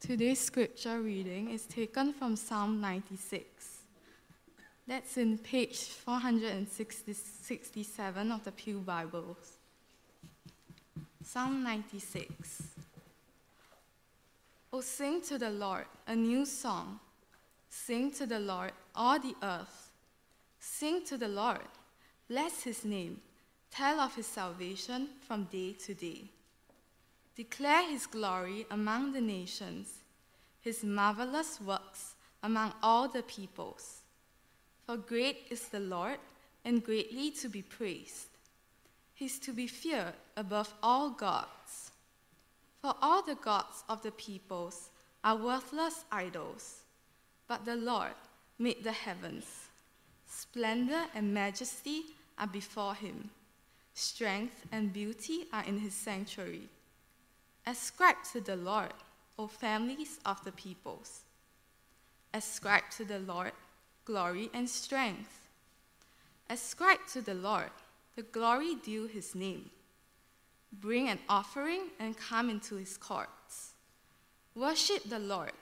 Today's scripture reading is taken from Psalm 96. That's in page 467 of the Pew Bibles. Psalm 96. Oh, sing to the Lord a new song. Sing to the Lord, all the earth. Sing to the Lord, bless his name. Tell of his salvation from day to day. Declare his glory among the nations, his marvelous works among all the peoples. For great is the Lord, and greatly to be praised. He is to be feared above all gods. For all the gods of the peoples are worthless idols, but the Lord made the heavens. Splendor and majesty are before him. Strength and beauty are in his sanctuary. Ascribe to the Lord, O families of the peoples. Ascribe to the Lord glory and strength. Ascribe to the Lord the glory due his name. Bring an offering and come into his courts. Worship the Lord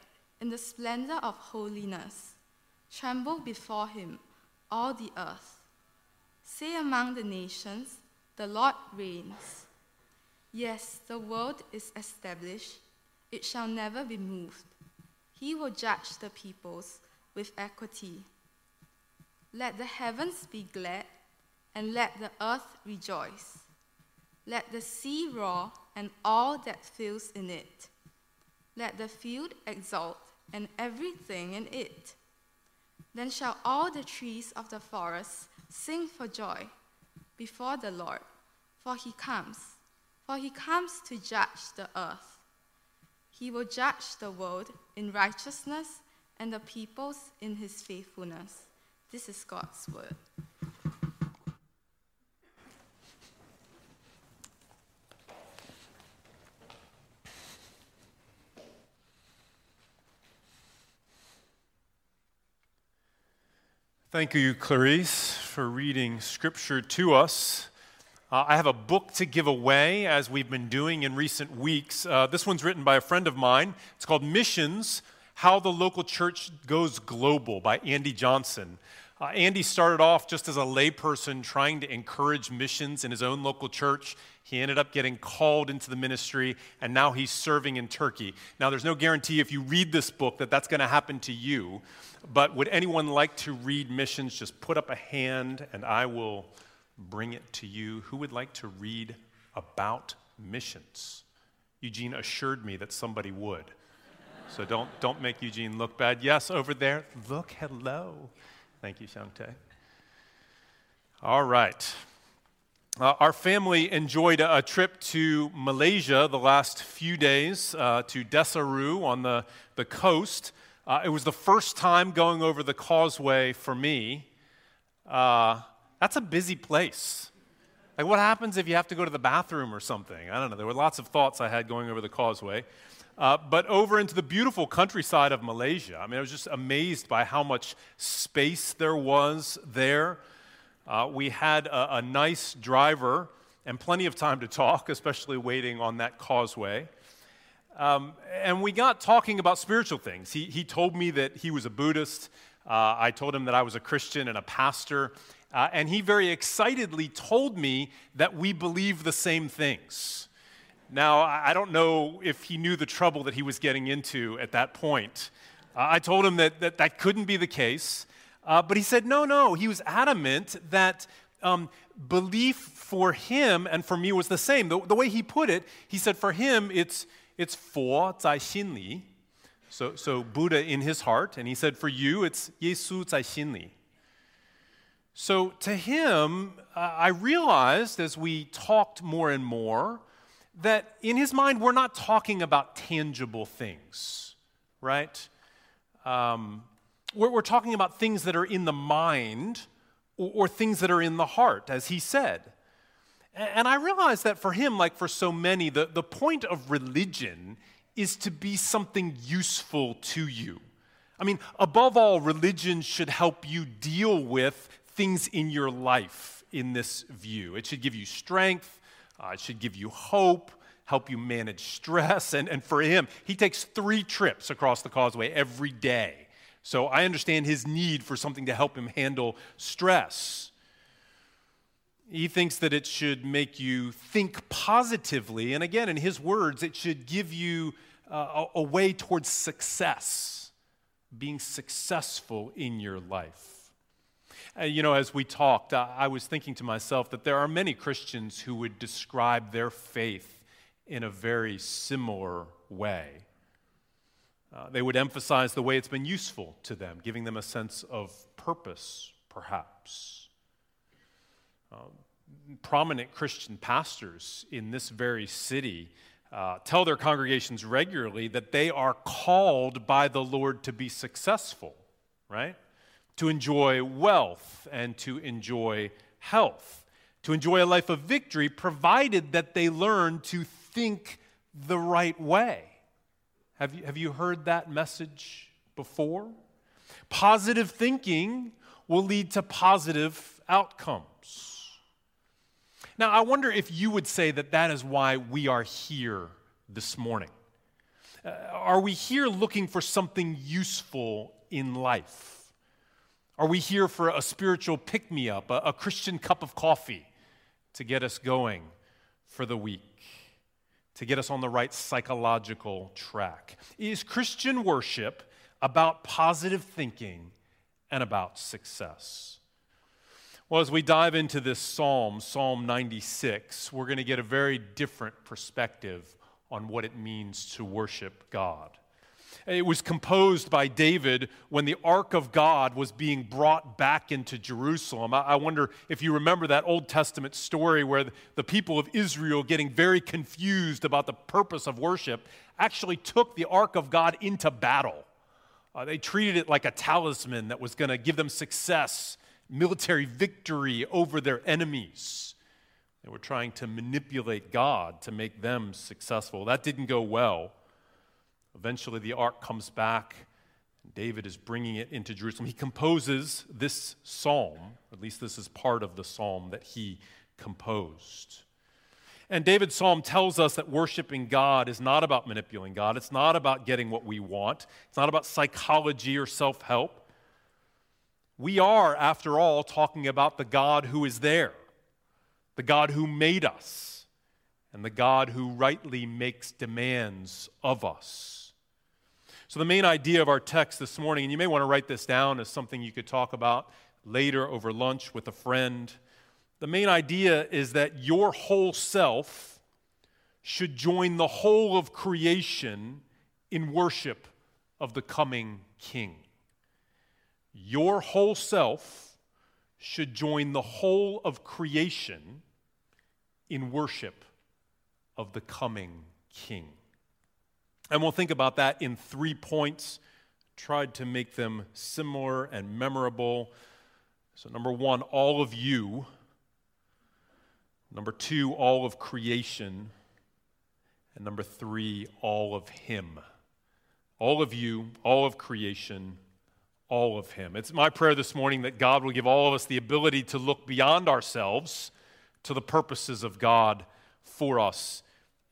in the splendor of holiness. Tremble before him, all the earth. Say among the nations, The Lord reigns. Yes, the world is established, it shall never be moved. He will judge the peoples with equity. Let the heavens be glad, and let the earth rejoice. Let the sea roar, and all that fills in it. Let the field exult, and everything in it. Then shall all the trees of the forest sing for joy before the Lord, for he comes for he comes to judge the earth. He will judge the world in righteousness and the peoples in his faithfulness. This is God's word. Thank you, Clarice, for reading scripture to us. Uh, I have a book to give away, as we've been doing in recent weeks. Uh, this one's written by a friend of mine. It's called Missions How the Local Church Goes Global by Andy Johnson. Uh, Andy started off just as a layperson trying to encourage missions in his own local church. He ended up getting called into the ministry, and now he's serving in Turkey. Now, there's no guarantee if you read this book that that's going to happen to you, but would anyone like to read missions? Just put up a hand, and I will bring it to you. Who would like to read about missions? Eugene assured me that somebody would. So don't, don't make Eugene look bad. Yes, over there. Look, hello. Thank you, Xiangte. All right. Uh, our family enjoyed a, a, trip to Malaysia the last few days uh, to Desaru on the, the coast. Uh, it was the first time going over the causeway for me. Uh, that's a busy place. Like, what happens if you have to go to the bathroom or something? I don't know. There were lots of thoughts I had going over the causeway. Uh, but over into the beautiful countryside of Malaysia, I mean, I was just amazed by how much space there was there. Uh, we had a, a, nice driver and plenty of time to talk, especially waiting on that causeway. Um, and we got talking about spiritual things. He, he told me that he was a Buddhist. Uh, I told him that I was a Christian and a pastor. Uh, and he very excitedly told me that we believe the same things. Now, I don't know if he knew the trouble that he was getting into at that point. Uh, I told him that, that that couldn't be the case, uh, but he said, no, no. He was adamant that um, belief for him and for me was the same. The, the, way he put it, he said, for him, it's, it's Fo zai xinli, so, so Buddha in his heart, and he said, for you, it's Yesu zai xinli. So to him, uh, I realized as we talked more and more that in his mind, we're not talking about tangible things, right? Um, we're, we're, talking about things that are in the mind or, or things that are in the heart, as he said. And, and I realized that for him, like for so many, the, the point of religion is to be something useful to you. I mean, above all, religion should help you deal with things in your life in this view. It should give you strength, uh, it should give you hope, help you manage stress. And, and for him, he takes three trips across the causeway every day. So I understand his need for something to help him handle stress. He thinks that it should make you think positively. And again, in his words, it should give you uh, a, a way towards success, being successful in your life. You know, as we talked, I was thinking to myself that there are many Christians who would describe their faith in a very similar way. Uh, they would emphasize the way it's been useful to them, giving them a sense of purpose, perhaps. Um, prominent Christian pastors in this very city uh, tell their congregations regularly that they are called by the Lord to be successful, right? To enjoy wealth and to enjoy health, to enjoy a life of victory, provided that they learn to think the right way. Have you, have you heard that message before? Positive thinking will lead to positive outcomes. Now, I wonder if you would say that that is why we are here this morning. Uh, are we here looking for something useful in life? Are we here for a spiritual pick me up, a, a Christian cup of coffee to get us going for the week, to get us on the right psychological track? Is Christian worship about positive thinking and about success? Well, as we dive into this psalm, Psalm 96, we're going to get a very different perspective on what it means to worship God. It was composed by David when the Ark of God was being brought back into Jerusalem. I wonder if you remember that Old Testament story where the people of Israel, getting very confused about the purpose of worship, actually took the Ark of God into battle. Uh, they treated it like a talisman that was going to give them success military victory over their enemies. They were trying to manipulate God to make them successful. That didn't go well. Eventually, the ark comes back, David is bringing it into Jerusalem. He composes this psalm, at least this is part of the psalm that he composed. And David's psalm tells us that worshiping God is not about manipulating God. It's not about getting what we want. It's not about psychology or self help. We are, after all, talking about the God who is there, the God who made us, and the God who rightly makes demands of us. So, the main idea of our text this morning, and you may want to write this down as something you could talk about later over lunch with a friend. The main idea is that your whole self should join the whole of creation in worship of the coming King. Your whole self should join the whole of creation in worship of the coming King. And we'll think about that in three points, tried to make them similar and memorable. So, number one, all of you. Number two, all of creation. And number three, all of Him. All of you, all of creation, all of Him. It's my prayer this morning that God will give all of us the ability to look beyond ourselves to the purposes of God for us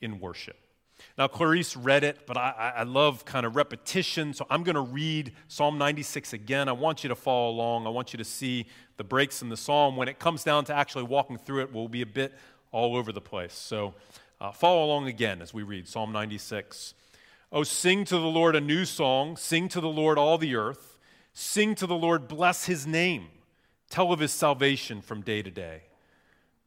in worship. Now, Clarice read it, but I, I love kind of repetition, so I'm going to read Psalm 96 again. I want you to follow along. I want you to see the breaks in the psalm. When it comes down to actually walking through it, we'll be a bit all over the place. So uh, follow along again as we read Psalm 96. Oh, sing to the Lord a new song, sing to the Lord all the earth. Sing to the Lord, bless his name. Tell of his salvation from day to day.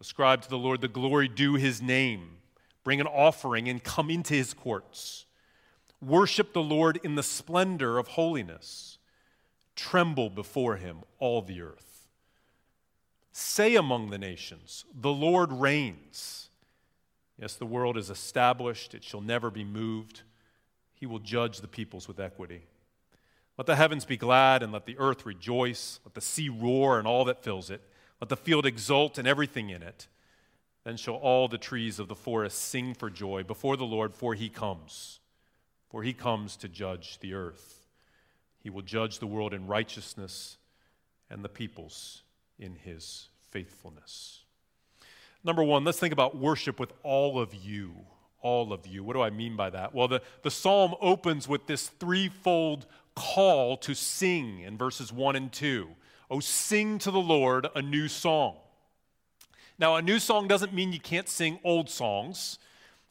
Ascribe to the Lord the glory due his name. Bring an offering and come into his courts. Worship the Lord in the splendor of holiness. Tremble before him, all the earth. Say among the nations, The Lord reigns. Yes, the world is established, it shall never be moved. He will judge the peoples with equity. Let the heavens be glad and let the earth rejoice. Let the sea roar and all that fills it. Let the field exult and everything in it. Then shall all the trees of the forest sing for joy before the Lord, for he comes. For he comes to judge the earth. He will judge the world in righteousness and the peoples in his faithfulness. Number one, let's think about worship with all of you. All of you. What do I mean by that? Well, the, the psalm opens with this threefold call to sing in verses 1 and 2. Oh, sing to the Lord a new song. Now, a new song doesn't mean you can't sing old songs.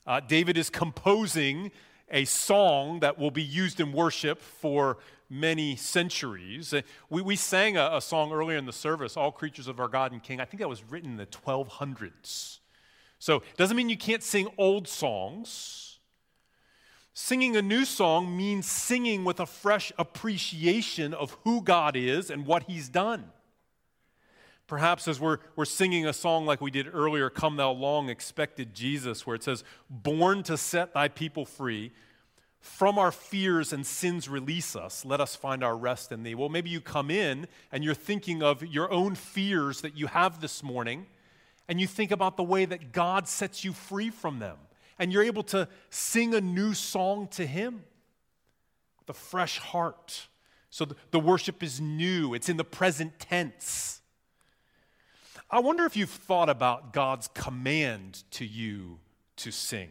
Uh, David is composing a song that will be used in worship for many centuries. Uh, we, we sang a, a, song earlier in the service, All Creatures of Our God and King. I think that was written in the 1200s. So it doesn't mean you can't sing old songs. Singing a new song means singing with a fresh appreciation of who God is and what He's done. Perhaps as we're, we're singing a song like we did earlier, Come Thou Long Expected Jesus, where it says, Born to set thy people free, from our fears and sins release us. Let us find our rest in thee. Well, maybe you come in and you're thinking of your own fears that you have this morning, and you think about the way that God sets you free from them. And you're able to sing a new song to Him a fresh heart. So the worship is new, it's in the present tense. I wonder if you've thought about God's command to you to sing.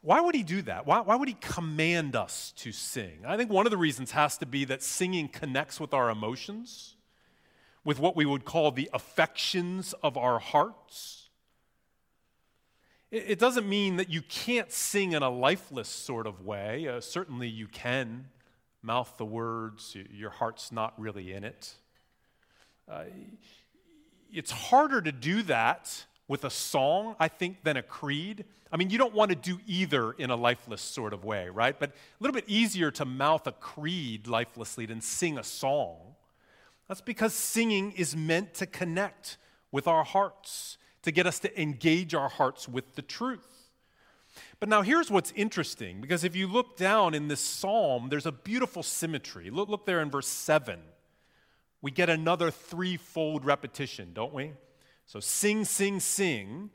Why would he do that? Why, why would he command us to sing? I think one of the reasons has to be that singing connects with our emotions, with what we would call the affections of our hearts. It, doesn't mean that you can't sing in a lifeless sort of way. Uh, certainly you can mouth the words, your heart's not really in it. Uh, it's harder to do that with a song, I think, than a creed. I mean, you don't want to do either in a lifeless sort of way, right? But a little bit easier to mouth a creed lifelessly than sing a song. That's because singing is meant to connect with our hearts, to get us to engage our hearts with the truth. But now here's what's interesting because if you look down in this psalm, there's a beautiful symmetry. Look, look there in verse 7. We get another threefold repetition, don't we? So sing, sing, sing.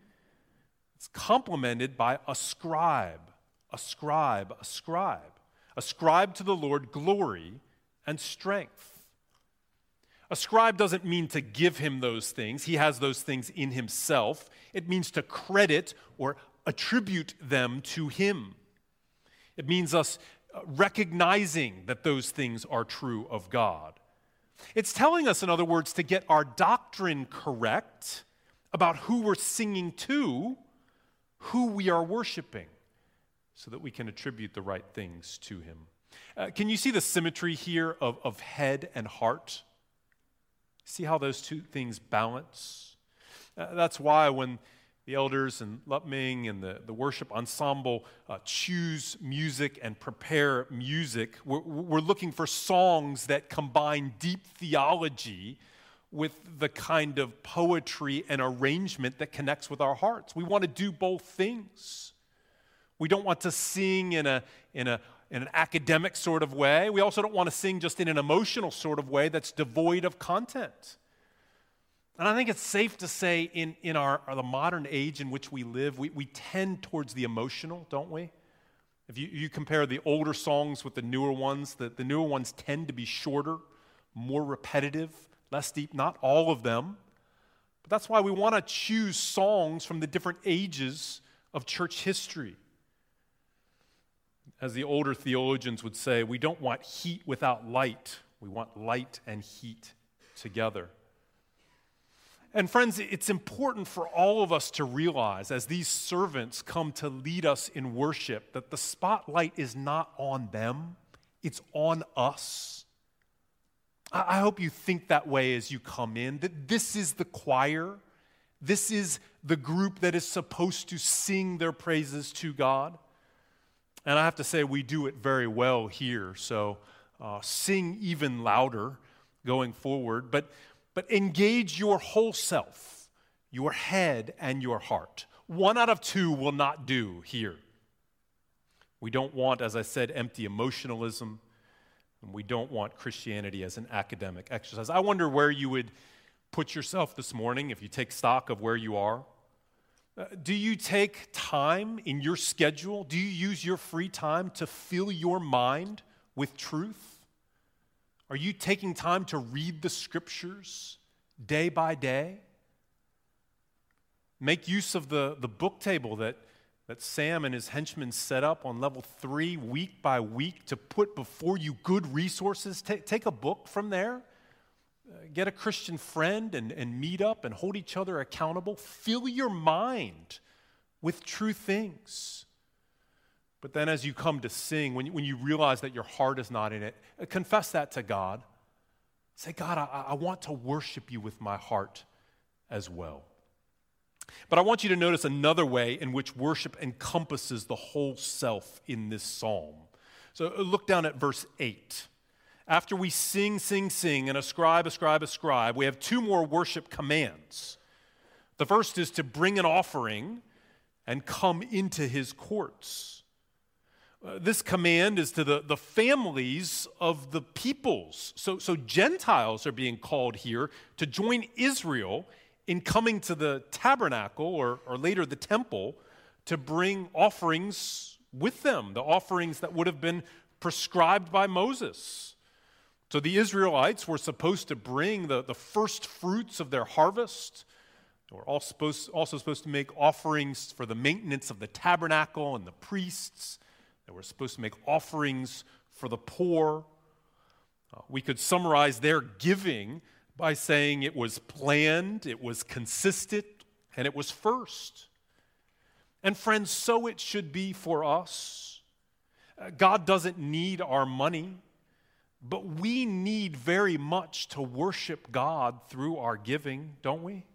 It's complemented by ascribe, ascribe, ascribe. Ascribe to the Lord glory and strength. Ascribe doesn't mean to give him those things, he has those things in himself. It means to credit or attribute them to him. It means us uh, recognizing that those things are true of God. It's telling us, in other words, to get our doctrine correct about who we're singing to, who we are worshiping, so that we can attribute the right things to Him. Uh, can you see the symmetry here of, of head and heart? See how those two things balance? Uh, that's why when the elders and Lupming and the, the worship ensemble uh, choose music and prepare music. We're, we're looking for songs that combine deep theology with the kind of poetry and arrangement that connects with our hearts. We want to do both things. We don't want to sing in, a, in, a, in an academic sort of way. We also don't want to sing just in an emotional sort of way that's devoid of content. And I think it's safe to say in, in our, the modern age in which we live, we, we tend towards the emotional, don't we? If you, you compare the older songs with the newer ones, the, the newer ones tend to be shorter, more repetitive, less deep. Not all of them. But that's why we want to choose songs from the different ages of church history. As the older theologians would say, we don't want heat without light, we want light and heat together. And friends, it's important for all of us to realize as these servants come to lead us in worship that the spotlight is not on them, it's on us. I hope you think that way as you come in, that this is the choir, this is the group that is supposed to sing their praises to God. And I have to say, we do it very well here, so uh, sing even louder going forward. But but engage your whole self, your head and your heart. one out of two will not do here. We don't want, as I said, empty emotionalism, and we don't want Christianity as an academic exercise. I wonder where you would put yourself this morning if you take stock of where you are. Uh, do you take time in your schedule? Do you use your free time to fill your mind with truth? Are you taking time to read the scriptures day by day? Make use of the, the book table that, that Sam and his henchmen set up on level three, week by week, to put before you good resources. Take, take a book from there. Get a Christian friend and, and meet up and hold each other accountable. Fill your mind with true things. But then, as you come to sing, when you, when you realize that your heart is not in it, confess that to God. Say, God, I, I want to worship you with my heart as well. But I want you to notice another way in which worship encompasses the whole self in this psalm. So uh, look down at verse 8. After we sing, sing, sing, and ascribe, ascribe, ascribe, we have two more worship commands. The first is to bring an offering and come into his courts. Uh, this command is to the, the families of the peoples. So, so Gentiles are being called here to join Israel in coming to the tabernacle or, or later the temple to bring offerings with them, the offerings that would have been prescribed by Moses. So the Israelites were supposed to bring the, the first fruits of their harvest. They were also supposed, also supposed to make offerings for the maintenance of the tabernacle and the priests. They were supposed to make offerings for the poor. Uh, we could summarize their giving by saying it was planned, it was consistent, and it was first. And friends, so it should be for us. Uh, God doesn't need our money, but we need very much to worship God through our giving, don't we?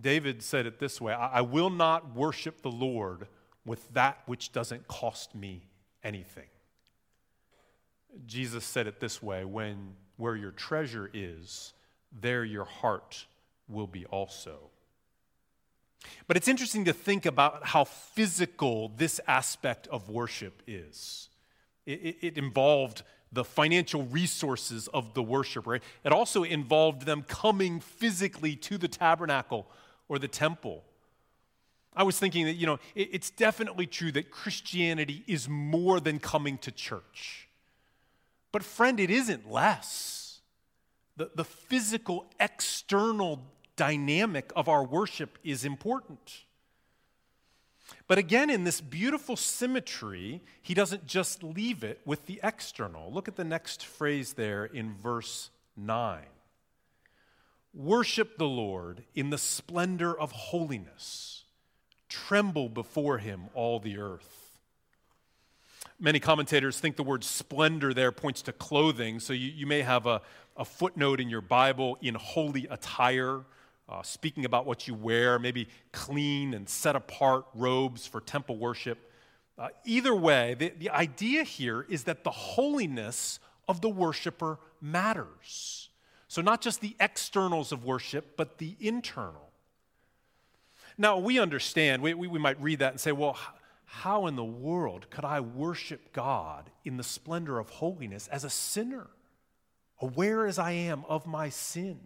David said it this way I will not worship the Lord with that which doesn't cost me anything. Jesus said it this way when where your treasure is, there your heart will be also. But it's interesting to think about how physical this aspect of worship is. It, it, it, involved the financial resources of the worshiper, it also involved them coming physically to the tabernacle or the temple. I was thinking that, you know, it's definitely true that Christianity is more than coming to church. But, friend, it isn't less. The, the physical, external dynamic of our worship is important. But again, in this beautiful symmetry, he doesn't just leave it with the external. Look at the next phrase there in verse 9. Worship the Lord in the splendor of holiness, tremble before him, all the earth. Many commentators think the word splendor there points to clothing, so you, you may have a, a footnote in your Bible in holy attire, uh, speaking about what you wear, maybe clean and set apart robes for temple worship. Uh, either way, the, the idea here is that the holiness of the worshiper matters. So, not just the externals of worship, but the internal. Now, we understand, we, we, we might read that and say, well, how in the world could I worship God in the splendor of holiness as a sinner, aware as I am of my sin?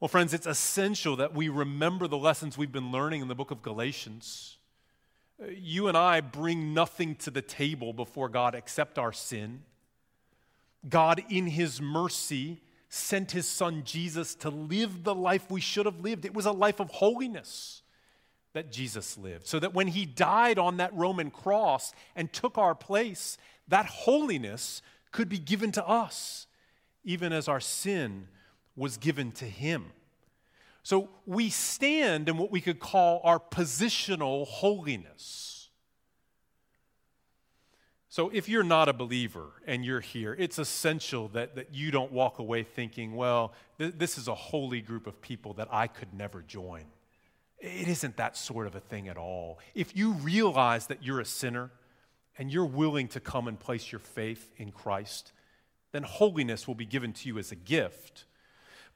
Well, friends, it's essential that we remember the lessons we've been learning in the book of Galatians. Uh, you and I bring nothing to the table before God except our sin. God, in His mercy, sent His Son Jesus to live the life we should have lived. It was a life of holiness that Jesus lived. So that when he died on that Roman cross and took our place, that holiness could be given to us, even as our sin was given to him. So we stand in what we could call our positional holiness. So if you're not a believer and you're here, it's essential that, that you don't walk away thinking, well, th- this is a holy group of people that I could never join. It isn't that sort of a thing at all. If you realize that you're a sinner and you're willing to come and place your faith in Christ, then holiness will be given to you as a gift.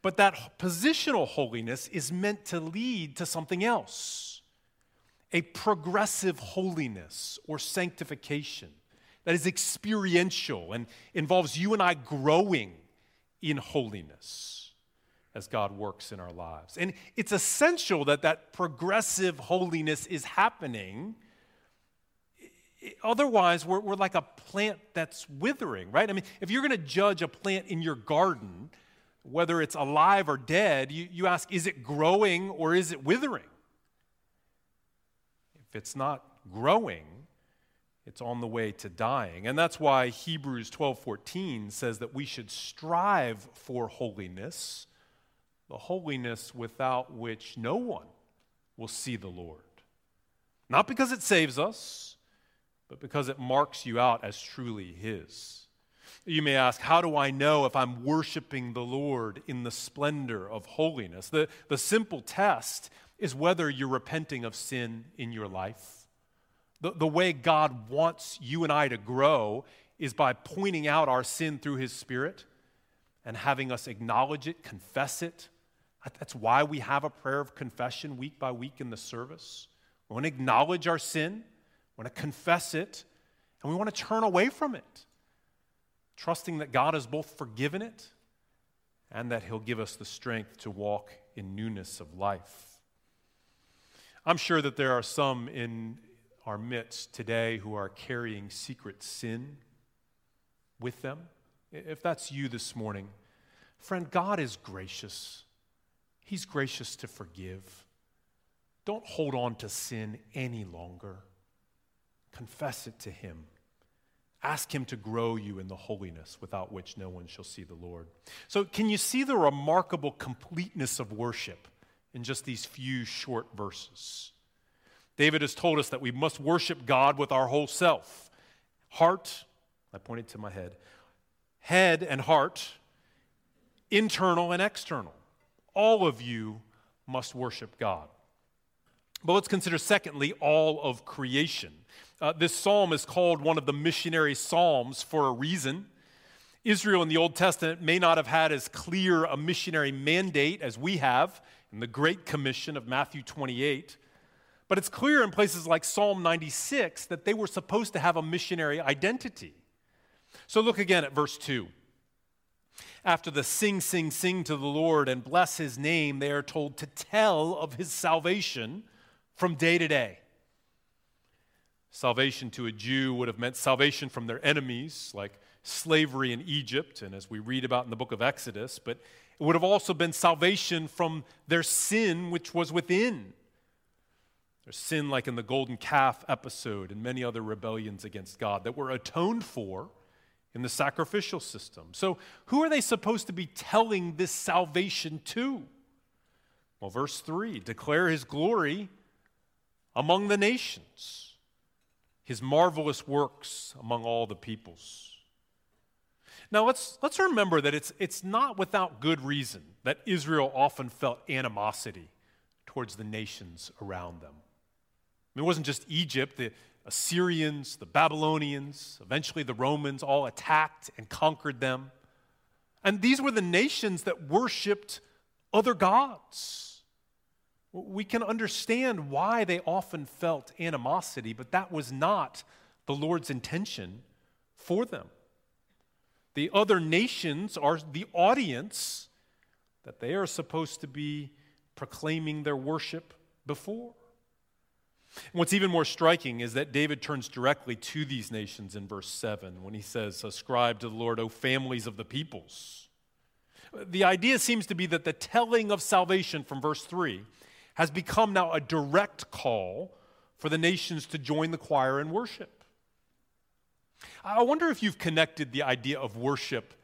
But that positional holiness is meant to lead to something else a progressive holiness or sanctification that is experiential and involves you and I growing in holiness as God works in our lives. And it's essential that that progressive holiness is happening. Otherwise, we're, we're like a plant that's withering, right? I mean, if you're going to judge a plant in your garden, whether it's alive or dead, you, you ask, is it growing or is it withering? If it's not growing, it's on the way to dying. And that's why Hebrews 12:14 says that we should strive for holiness, the holiness without which no one will see the Lord. Not because it saves us, but because it marks you out as truly his. You may ask, how do I know if I'm worshiping the Lord in the splendor of holiness? The, the simple test is whether you're repenting of sin in your life. The, the way God wants you and I to grow is by pointing out our sin through His Spirit and having us acknowledge it, confess it. That's why we have a prayer of confession week by week in the service. We want to acknowledge our sin, we want to confess it, and we want to turn away from it, trusting that God has both forgiven it and that He'll give us the strength to walk in newness of life. I'm sure that there are some in our midst today who are carrying secret sin with them. If that's you this morning, friend, God is gracious. He's gracious to forgive. Don't hold on to sin any longer. Confess it to Him. Ask Him to grow you in the holiness without which no one shall see the Lord. So, can you see the remarkable completeness of worship? in just these few short verses. David has told us that we must worship God with our whole self heart, I pointed to my head, head and heart, internal and external. All of you must worship God. But let's consider, secondly, all of creation. Uh, this psalm is called one of the missionary psalms for a reason. Israel in the Old Testament may not have had as clear a missionary mandate as we have in the Great Commission of Matthew 28. But it's clear in places like Psalm 96 that they were supposed to have a missionary identity. So look again at verse 2. After the sing, sing, sing to the Lord and bless his name, they are told to tell of his salvation from day to day. Salvation to a Jew would have meant salvation from their enemies, like slavery in Egypt, and as we read about in the book of Exodus, but it would have also been salvation from their sin, which was within. Their sin, like in the golden calf episode and many other rebellions against God, that were atoned for in the sacrificial system. So, who are they supposed to be telling this salvation to? Well, verse 3 declare his glory among the nations, his marvelous works among all the peoples. Now, let's, let's remember that it's, it's not without good reason that Israel often felt animosity towards the nations around them. It wasn't just Egypt, the Assyrians, the Babylonians, eventually the Romans all attacked and conquered them. And these were the nations that worshiped other gods. We can understand why they often felt animosity, but that was not the Lord's intention for them. The other nations are the audience that they are supposed to be proclaiming their worship before. What's even more striking is that David turns directly to these nations in verse 7 when he says, Ascribe to the Lord, O families of the peoples. The idea seems to be that the telling of salvation from verse 3 has become now a direct call for the nations to join the choir in worship. I wonder if you've connected the idea of worship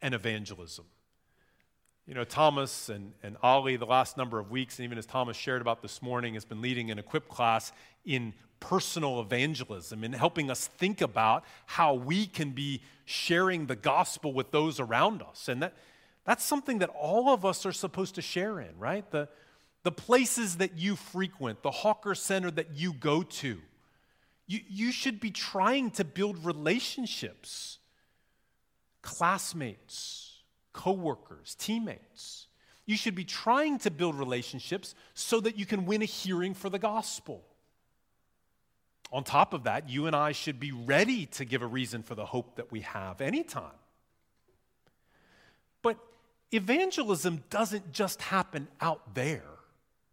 and evangelism. You know, Thomas and, and Ollie, the last number of weeks, and even as Thomas shared about this morning, has been leading an equip class in personal evangelism and helping us think about how we can be sharing the gospel with those around us. And that, that's something that all of us are supposed to share in, right? The, the places that you frequent, the hawker center that you go to, you, you should be trying to build relationships, classmates, coworkers, teammates. You should be trying to build relationships so that you can win a hearing for the gospel. On top of that, you and I should be ready to give a reason for the hope that we have anytime. But evangelism doesn't just happen out there,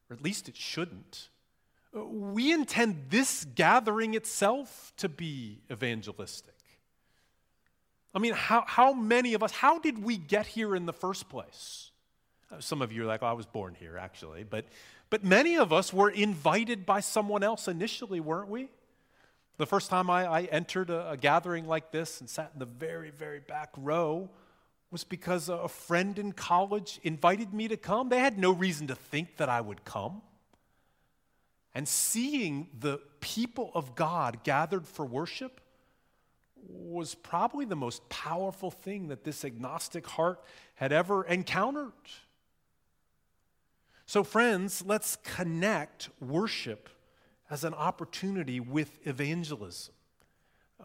or at least it shouldn't. We intend this gathering itself to be evangelistic. I mean, how, how many of us, how did we get here in the first place? Uh, some of you are like, oh, I was born here, actually. But, but many of us were invited by someone else initially, weren't we? The first time I, I entered a, a, gathering like this and sat in the very, very back row was because a friend in college invited me to come. They had no reason to think that I would come. And seeing the people of God gathered for worship was probably the most powerful thing that this agnostic heart had ever encountered. So, friends, let's connect worship as an opportunity with evangelism.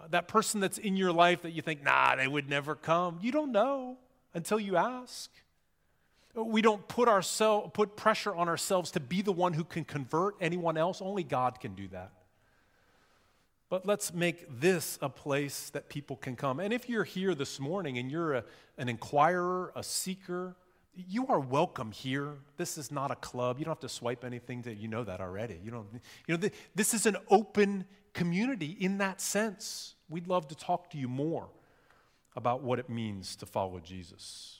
That person that's in your life that you think, nah, they would never come, you don't know until you ask. We don't put, ourselves, put pressure on ourselves to be the one who can convert anyone else. Only God can do that. But let's make this a place that people can come. And if you're here this morning and you're a, an inquirer, a seeker, you are welcome here. This is not a club. You don't have to swipe anything to, you know that already. You don't, you know, this is an open community in that sense. We'd love to talk to you more about what it means to follow Jesus.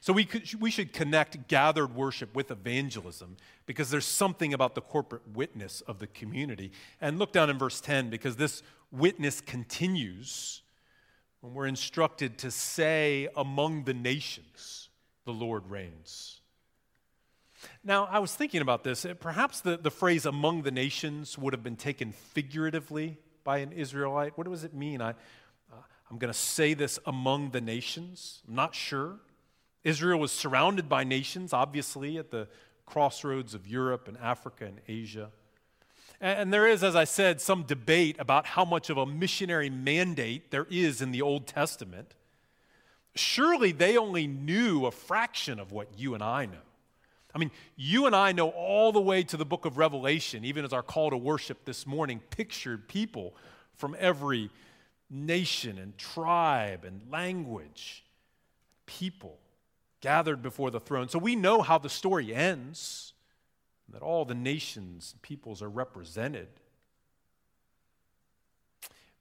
So we, could, we should connect gathered worship with evangelism because there's something about the corporate witness of the community. And look down in verse 10 because this witness continues when we're instructed to say among the nations the Lord reigns. Now, I was thinking about this. Perhaps the, the phrase among the nations would have been taken figuratively by an Israelite. What does it mean? I, uh, I'm going to say this among the nations. I'm not sure. Israel was surrounded by nations, obviously, at the crossroads of Europe and Africa and Asia. And, and there is, as I said, some debate about how much of a missionary mandate there is in the Old Testament surely they only knew a fraction of what you and I know. I mean, you and I know all the way to the book of Revelation, even as our call to worship this morning pictured people from every nation and tribe and language, people gathered before the throne. So we know how the story ends, that all the nations and peoples are represented.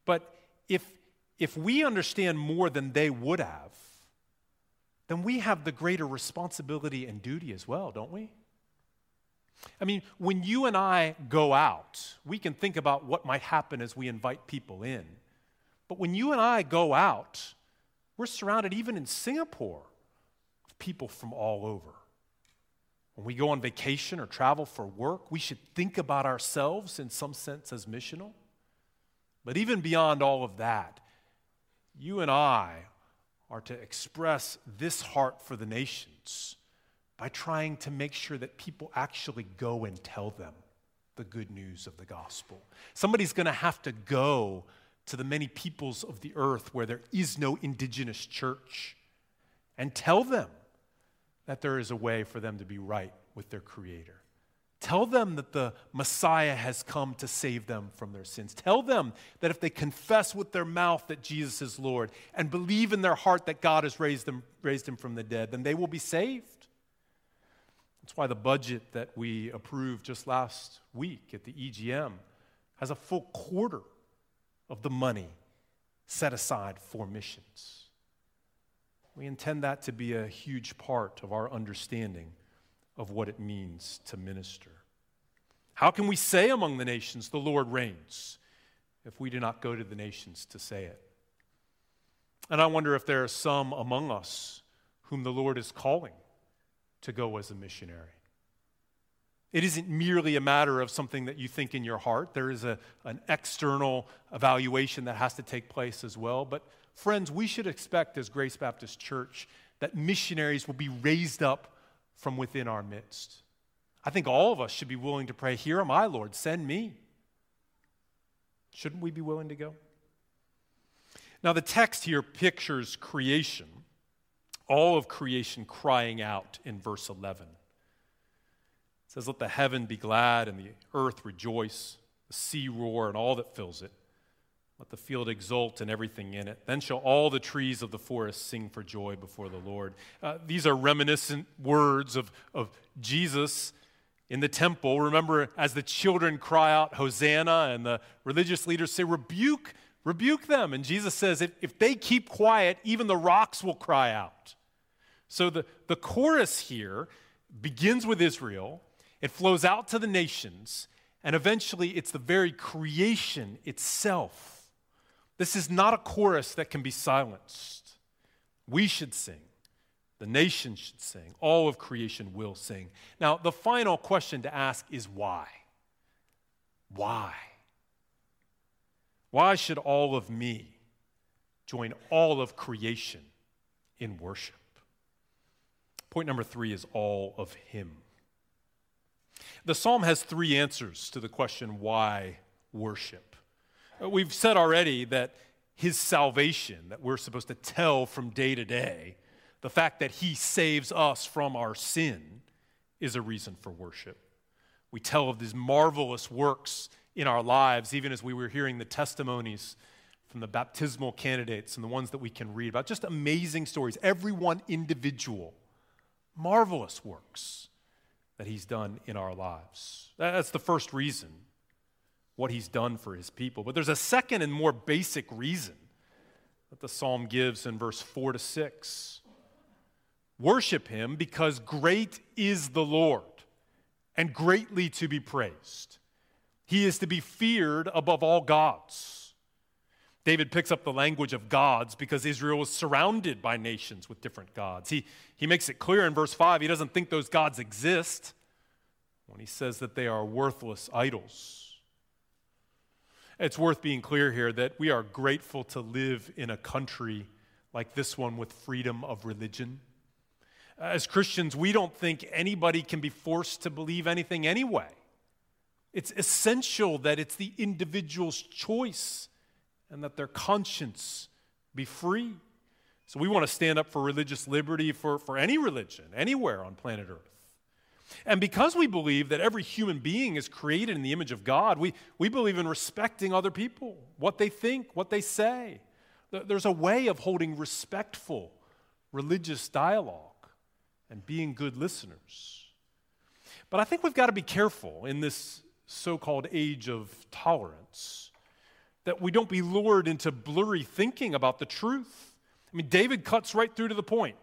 But if, if we understand more than they would have, then we have the greater responsibility and duty as well, don't we? I mean, when you and I go out, we can think about what might happen as we invite people in. But when you and I go out, we're surrounded, even in Singapore, with people from all over. When we go on vacation or travel for work, we should think about ourselves in some sense as missional. But even beyond all of that, you and I are to express this heart for the nations by trying to make sure that people actually go and tell them the good news of the gospel. Somebody's going to have to go to the many peoples of the earth where there is no indigenous church and tell them that there is a way for them to be right with their Creator. Tell them that the Messiah has come to save them from their sins. Tell them that if they confess with their mouth that Jesus is Lord and believe in their heart that God has raised, them, raised him from the dead, then they will be saved. That's why the budget that we approved just last week at the EGM has a full quarter of the money set aside for missions. We intend that to be a huge part of our understanding of what it means to minister. How can we say among the nations, the Lord reigns, if we do not go to the nations to say it? And I wonder if there are some among us whom the Lord is calling to go as a missionary. It isn't merely a matter of something that you think in your heart. There is a, an external evaluation that has to take place as well. But, friends, we should expect as Grace Baptist Church that missionaries will be raised up from within our midst. I think all of us should be willing to pray, Here am I, Lord, send me. Shouldn't we be willing to go? Now, the text here pictures creation. all of creation crying out in verse 11. It says, Let the heaven be glad and the earth rejoice, the sea roar and all that fills it. Let the field exult and everything in it. Then shall all the trees of the forest sing for joy before the Lord. Uh, these are reminiscent words of, of Jesus in the temple. Remember, as the children cry out, Hosanna, and the religious leaders say, Rebuke, rebuke them. And Jesus says, If, if they keep quiet, even the rocks will cry out. So the, the chorus here begins with Israel, it flows out to the nations, and eventually it's the very creation itself this is not a chorus that can be silenced. We should sing. The nation should sing. All of creation will sing. Now, the final question to ask is why? Why? Why should all of me join all of creation in worship? Point number three is all of Him. The psalm has three answers to the question why worship. Uh, we've said already that his salvation, that we're supposed to tell from day to day, the fact that he saves us from our sin, is a reason for worship. We tell of these marvelous works in our lives, even as we were hearing the testimonies from the baptismal candidates and the ones that we can read about. Just amazing stories, every one individual, marvelous works that he's done in our lives. That's the first reason what he's done for his people. But there's a second and more basic reason that the psalm gives in verse 4 to 6. Worship him because great is the Lord and greatly to be praised. He is to be feared above all gods. David picks up the language of gods because Israel was surrounded by nations with different gods. He, he makes it clear in verse 5 he doesn't think those gods exist when he says that they are worthless idols. It's worth being clear here that we are grateful to live in a country like this one with freedom of religion. As Christians, we don't think anybody can be forced to believe anything anyway. It's essential that it's the individual's choice and that their conscience be free. So we want to stand up for religious liberty for, for any religion, anywhere on planet Earth. And because we believe that every human being is created in the image of God, we, we believe in respecting other people, what they think, what they say. There's a way of holding respectful religious dialogue and being good listeners. But I think we've got to be careful in this so called age of tolerance that we don't be lured into blurry thinking about the truth. I mean, David cuts right through to the point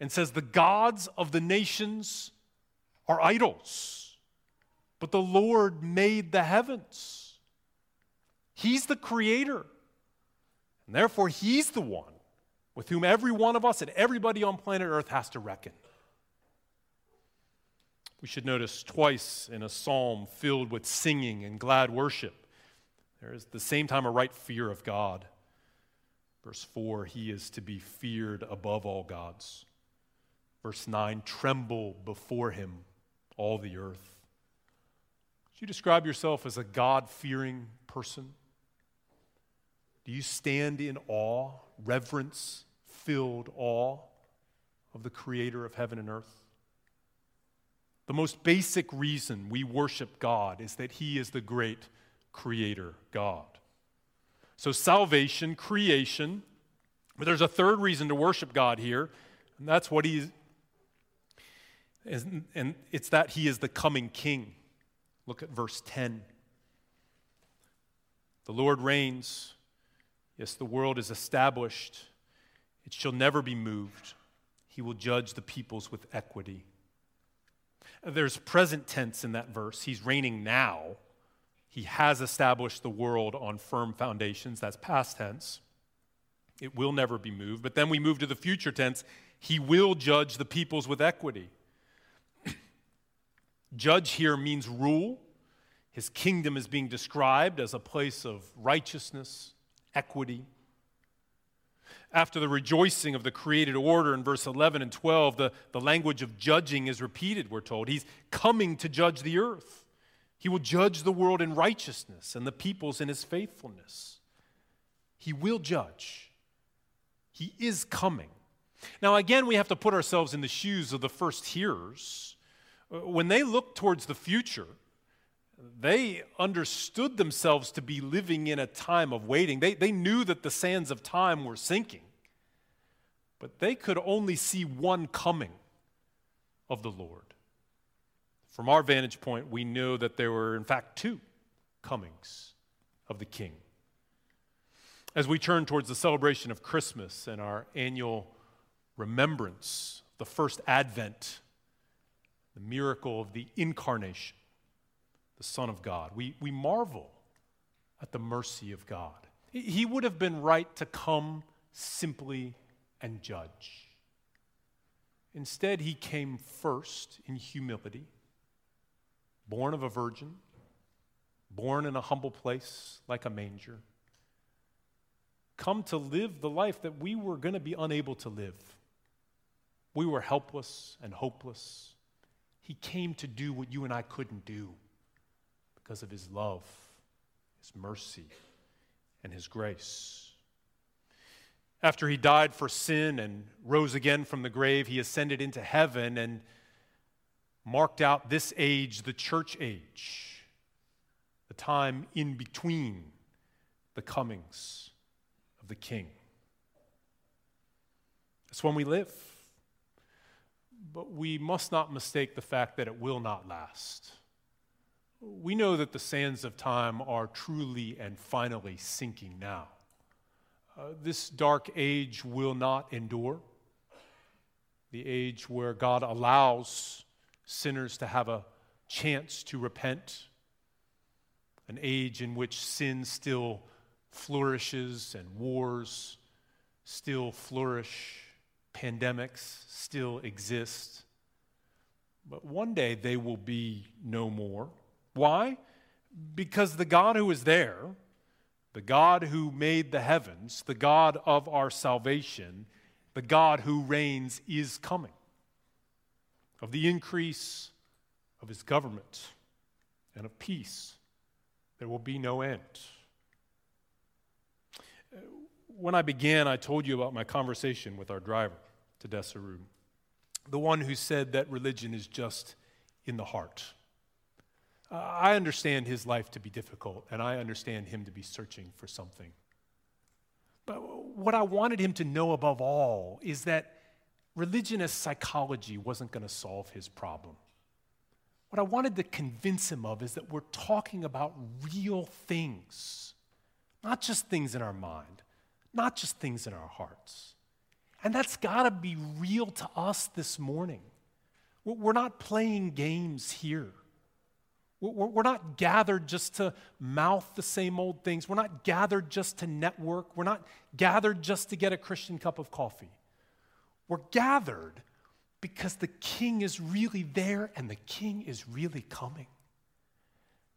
and says, The gods of the nations are idols. But the Lord made the heavens. He's the creator. And therefore, He's the one with whom every one of us and everybody on planet Earth has to reckon. We should notice twice in a psalm filled with singing and glad worship, there is at the same time a right fear of God. Verse 4 He is to be feared above all gods. Verse 9 Tremble before Him all the earth. Do you describe yourself as a God fearing person? Do you stand in awe, reverence filled awe of the Creator of heaven and earth? The most basic reason we worship God is that He is the great Creator God. So, salvation, creation, but there's a third reason to worship God here, and that's what He and it's that he is the coming king. Look at verse 10. The Lord reigns. Yes, the world is established. It shall never be moved. He will judge the peoples with equity. There's present tense in that verse. He's reigning now. He has established the world on firm foundations. That's past tense. It will never be moved. But then we move to the future tense. He will judge the peoples with equity. Judge here means rule. His kingdom is being described as a place of righteousness, equity. After the rejoicing of the created order in verse 11 and 12, the, the language of judging is repeated, we're told. He's coming to judge the earth. He will judge the world in righteousness and the peoples in his faithfulness. He will judge. He is coming. Now, again, we have to put ourselves in the shoes of the first hearers. When they looked towards the future, they understood themselves to be living in a time of waiting. They, they knew that the sands of time were sinking, but they could only see one coming of the Lord. From our vantage point, we know that there were, in fact, two comings of the King. As we turn towards the celebration of Christmas and our annual remembrance, the first advent, the miracle of the incarnation, the Son of God, we, we marvel at the mercy of God. He would have been right to come simply and judge. Instead, he came first in humility, born of a virgin, born in a humble place like a manger, come to live the life that we were going to be unable to live. We were helpless and hopeless. He came to do what you and I couldn't do because of his love, his mercy, and his grace. After he died for sin and rose again from the grave, he ascended into heaven and marked out this age, the church age, the time in between the comings of the King. It's when we live. But we must not mistake the fact that it will not last. We know that the sands of time are truly and finally sinking now. Uh, this dark age will not endure. The age where God allows sinners to have a chance to repent. An age in which sin still flourishes and wars still flourish, pandemics still exist. But one day they will be no more. Why? Because the God who is there, the God who made the heavens, the God of our salvation, the God who reigns is coming. Of the increase of his government and of peace, there will be no end. When I began, I told you about my conversation with our driver to Desaru, the one who said that religion is just in the heart. Uh, I understand his life to be difficult, and I understand him to be searching for something. But what I wanted him to know above all is that religion as psychology wasn't going to solve his problem. What I wanted to convince him of is that we're talking about real things, not just things in our mind, not just things in our hearts. And that's got to be real to us this morning. We're not playing games here. We're not gathered just to mouth the same old things. We're not gathered just to network. We're not gathered just to get a Christian cup of coffee. We're gathered because the king is really there and the king is really coming.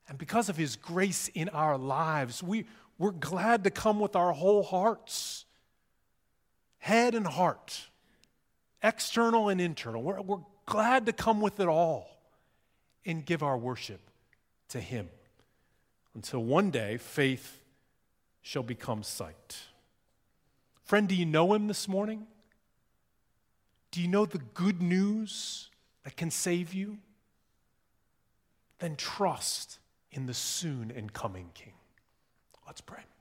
And because of his grace in our lives, we, we're glad to come with our whole hearts, head and heart, external and internal. We're, we're glad to come with it all and give our worship to Him until one day faith shall become sight. Friend, do you know Him this morning? Do you know the good news that can save you? Then trust in the soon and coming King. Let's pray.